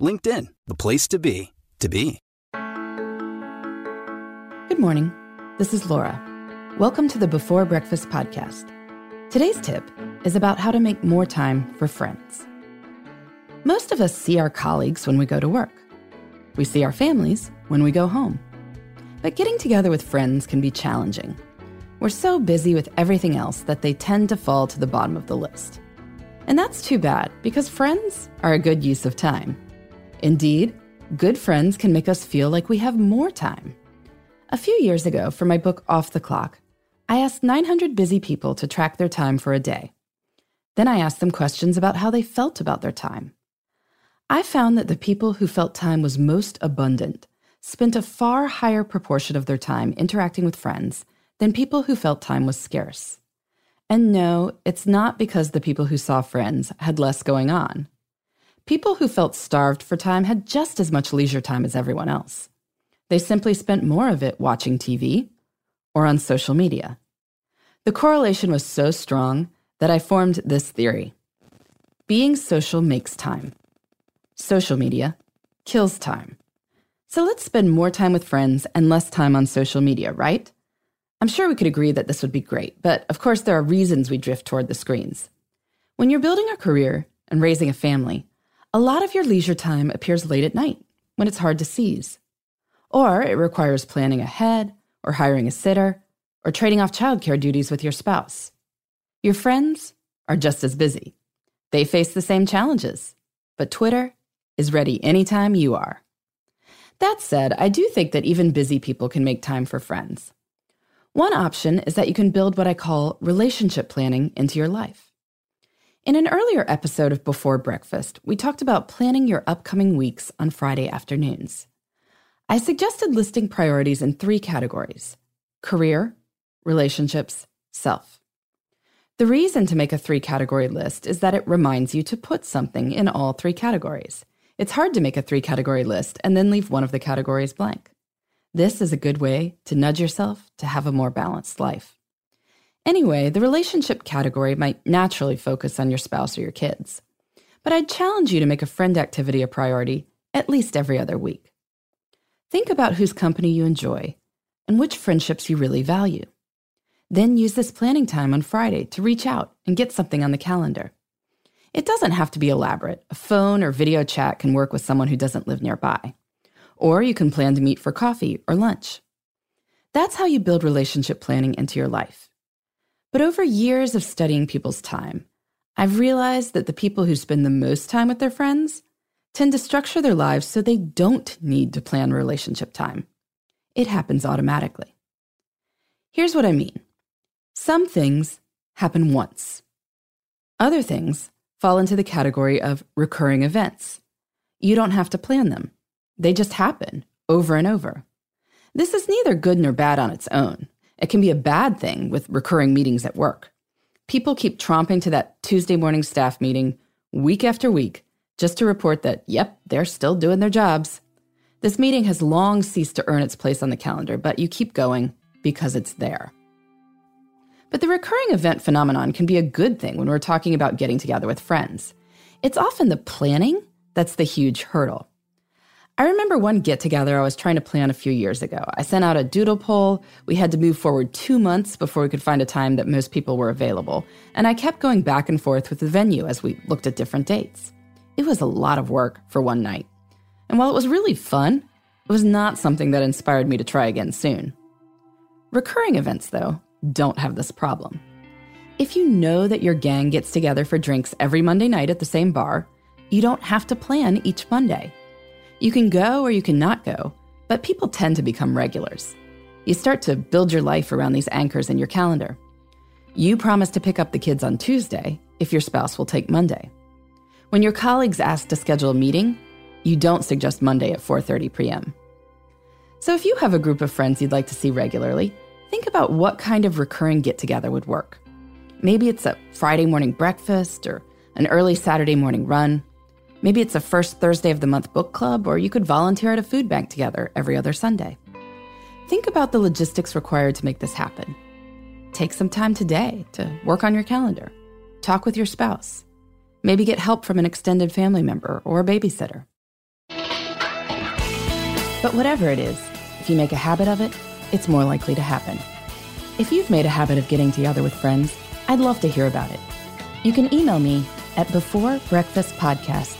LinkedIn, the place to be, to be. Good morning. This is Laura. Welcome to the Before Breakfast podcast. Today's tip is about how to make more time for friends. Most of us see our colleagues when we go to work. We see our families when we go home. But getting together with friends can be challenging. We're so busy with everything else that they tend to fall to the bottom of the list. And that's too bad because friends are a good use of time. Indeed, good friends can make us feel like we have more time. A few years ago, for my book Off the Clock, I asked 900 busy people to track their time for a day. Then I asked them questions about how they felt about their time. I found that the people who felt time was most abundant spent a far higher proportion of their time interacting with friends than people who felt time was scarce. And no, it's not because the people who saw friends had less going on. People who felt starved for time had just as much leisure time as everyone else. They simply spent more of it watching TV or on social media. The correlation was so strong that I formed this theory being social makes time. Social media kills time. So let's spend more time with friends and less time on social media, right? I'm sure we could agree that this would be great, but of course, there are reasons we drift toward the screens. When you're building a career and raising a family, a lot of your leisure time appears late at night when it's hard to seize. Or it requires planning ahead, or hiring a sitter, or trading off childcare duties with your spouse. Your friends are just as busy. They face the same challenges, but Twitter is ready anytime you are. That said, I do think that even busy people can make time for friends. One option is that you can build what I call relationship planning into your life. In an earlier episode of Before Breakfast, we talked about planning your upcoming weeks on Friday afternoons. I suggested listing priorities in three categories career, relationships, self. The reason to make a three category list is that it reminds you to put something in all three categories. It's hard to make a three category list and then leave one of the categories blank. This is a good way to nudge yourself to have a more balanced life. Anyway, the relationship category might naturally focus on your spouse or your kids. But I'd challenge you to make a friend activity a priority at least every other week. Think about whose company you enjoy and which friendships you really value. Then use this planning time on Friday to reach out and get something on the calendar. It doesn't have to be elaborate. A phone or video chat can work with someone who doesn't live nearby. Or you can plan to meet for coffee or lunch. That's how you build relationship planning into your life. But over years of studying people's time, I've realized that the people who spend the most time with their friends tend to structure their lives so they don't need to plan relationship time. It happens automatically. Here's what I mean some things happen once, other things fall into the category of recurring events. You don't have to plan them, they just happen over and over. This is neither good nor bad on its own. It can be a bad thing with recurring meetings at work. People keep tromping to that Tuesday morning staff meeting week after week just to report that, yep, they're still doing their jobs. This meeting has long ceased to earn its place on the calendar, but you keep going because it's there. But the recurring event phenomenon can be a good thing when we're talking about getting together with friends. It's often the planning that's the huge hurdle. I remember one get together I was trying to plan a few years ago. I sent out a doodle poll. We had to move forward two months before we could find a time that most people were available. And I kept going back and forth with the venue as we looked at different dates. It was a lot of work for one night. And while it was really fun, It was not something that inspired me to try again soon. Recurring events, though, don't have this problem. If you know that your gang gets together for drinks every Monday night at the same bar, you don't have to plan each Monday. You can go or you can not go, but people tend to become regulars. You start to build your life around these anchors in your calendar. You promise to pick up the kids on Tuesday if your spouse will take Monday. When your colleagues ask to schedule a meeting, you don't suggest Monday at 4:30 p.m. So if you have a group of friends you'd like to see regularly, think about what kind of recurring get-together would work. Maybe it's a Friday morning breakfast or an early Saturday morning run. Maybe it's a first Thursday of the month book club, or you could volunteer at a food bank together every other Sunday. Think about the logistics required to make this happen. Take some time today to work on your calendar. Talk with your spouse. Maybe get help from an extended family member or a babysitter. But whatever it is, if you make a habit of it, it's more likely to happen. If you've made a habit of getting together with friends, I'd love to hear about it. You can email me at beforebreakfastpodcast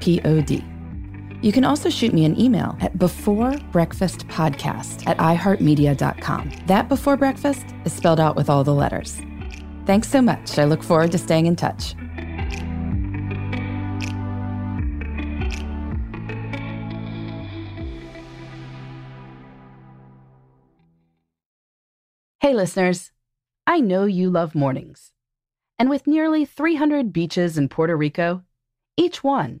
P O D. You can also shoot me an email at beforebreakfastpodcast at iheartmedia.com. That before breakfast is spelled out with all the letters. Thanks so much. I look forward to staying in touch. Hey, listeners. I know you love mornings. And with nearly 300 beaches in Puerto Rico, each one